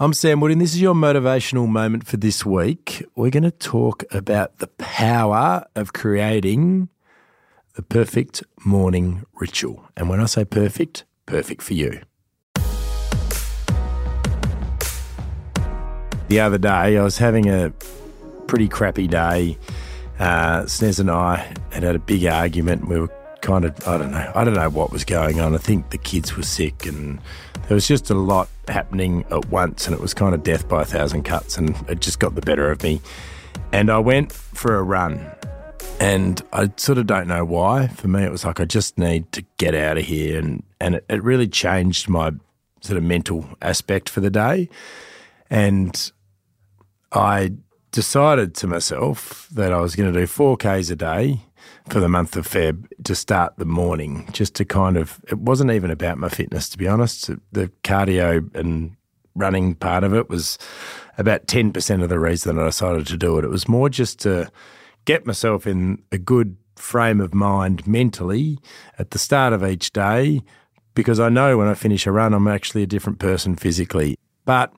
I'm Sam Wood, and this is your motivational moment for this week. We're going to talk about the power of creating the perfect morning ritual. And when I say perfect, perfect for you. The other day, I was having a pretty crappy day. Uh, Snez and I had had a big argument. We were kind of, I don't know, I don't know what was going on. I think the kids were sick and there was just a lot happening at once and it was kind of death by a thousand cuts and it just got the better of me. And I went for a run and I sort of don't know why. For me, it was like, I just need to get out of here. And, and it, it really changed my sort of mental aspect for the day. And I decided to myself that I was going to do 4Ks a day for the month of Feb to start the morning, just to kind of, it wasn't even about my fitness, to be honest. The cardio and running part of it was about 10% of the reason I decided to do it. It was more just to get myself in a good frame of mind mentally at the start of each day, because I know when I finish a run, I'm actually a different person physically. But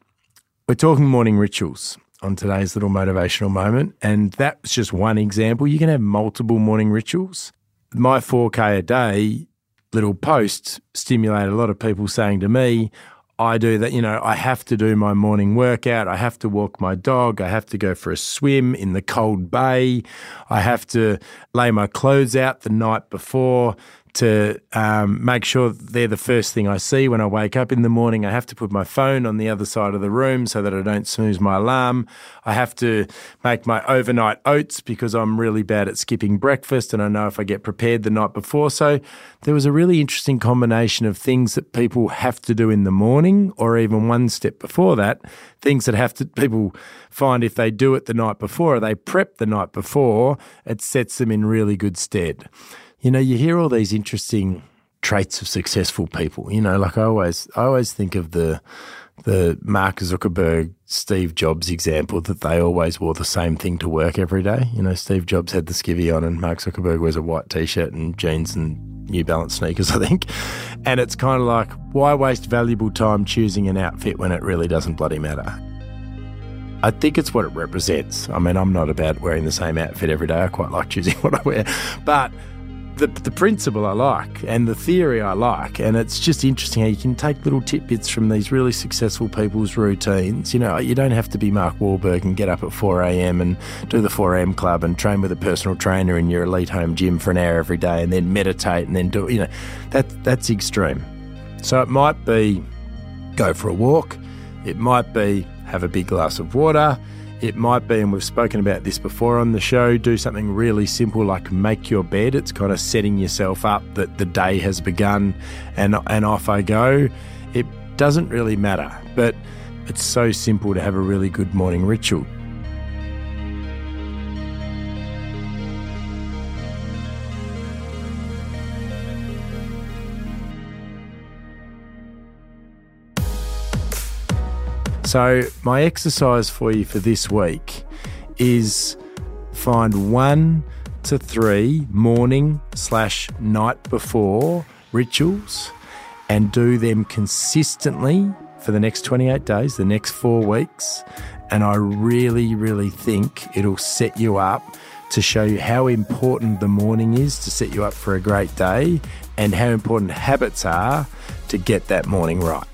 we're talking morning rituals on today's little motivational moment. And that's just one example. You can have multiple morning rituals. My 4K a day little post stimulated a lot of people saying to me, I do that, you know, I have to do my morning workout. I have to walk my dog. I have to go for a swim in the cold bay. I have to lay my clothes out the night before to um, make sure they're the first thing I see when I wake up in the morning. I have to put my phone on the other side of the room so that I don't snooze my alarm. I have to make my overnight oats because I'm really bad at skipping breakfast and I know if I get prepared the night before. So there was a really interesting combination of things that people have to do in the morning or even one step before that, things that have to people find if they do it the night before or they prep the night before, it sets them in really good stead. You know, you hear all these interesting traits of successful people. You know, like I always, I always think of the the Mark Zuckerberg, Steve Jobs example that they always wore the same thing to work every day. You know, Steve Jobs had the skivvy on, and Mark Zuckerberg wears a white t-shirt and jeans and New Balance sneakers, I think. And it's kind of like, why waste valuable time choosing an outfit when it really doesn't bloody matter? I think it's what it represents. I mean, I'm not about wearing the same outfit every day. I quite like choosing what I wear, but the, the principle I like and the theory I like. And it's just interesting how you can take little tidbits from these really successful people's routines. You know, you don't have to be Mark Wahlberg and get up at 4 a.m. and do the 4 a.m. club and train with a personal trainer in your elite home gym for an hour every day and then meditate and then do, you know, that, that's extreme. So it might be go for a walk, it might be have a big glass of water. It might be, and we've spoken about this before on the show, do something really simple like make your bed. It's kind of setting yourself up that the day has begun and, and off I go. It doesn't really matter, but it's so simple to have a really good morning ritual. So, my exercise for you for this week is find one to three morning slash night before rituals and do them consistently for the next 28 days, the next four weeks. And I really, really think it'll set you up to show you how important the morning is to set you up for a great day and how important habits are to get that morning right.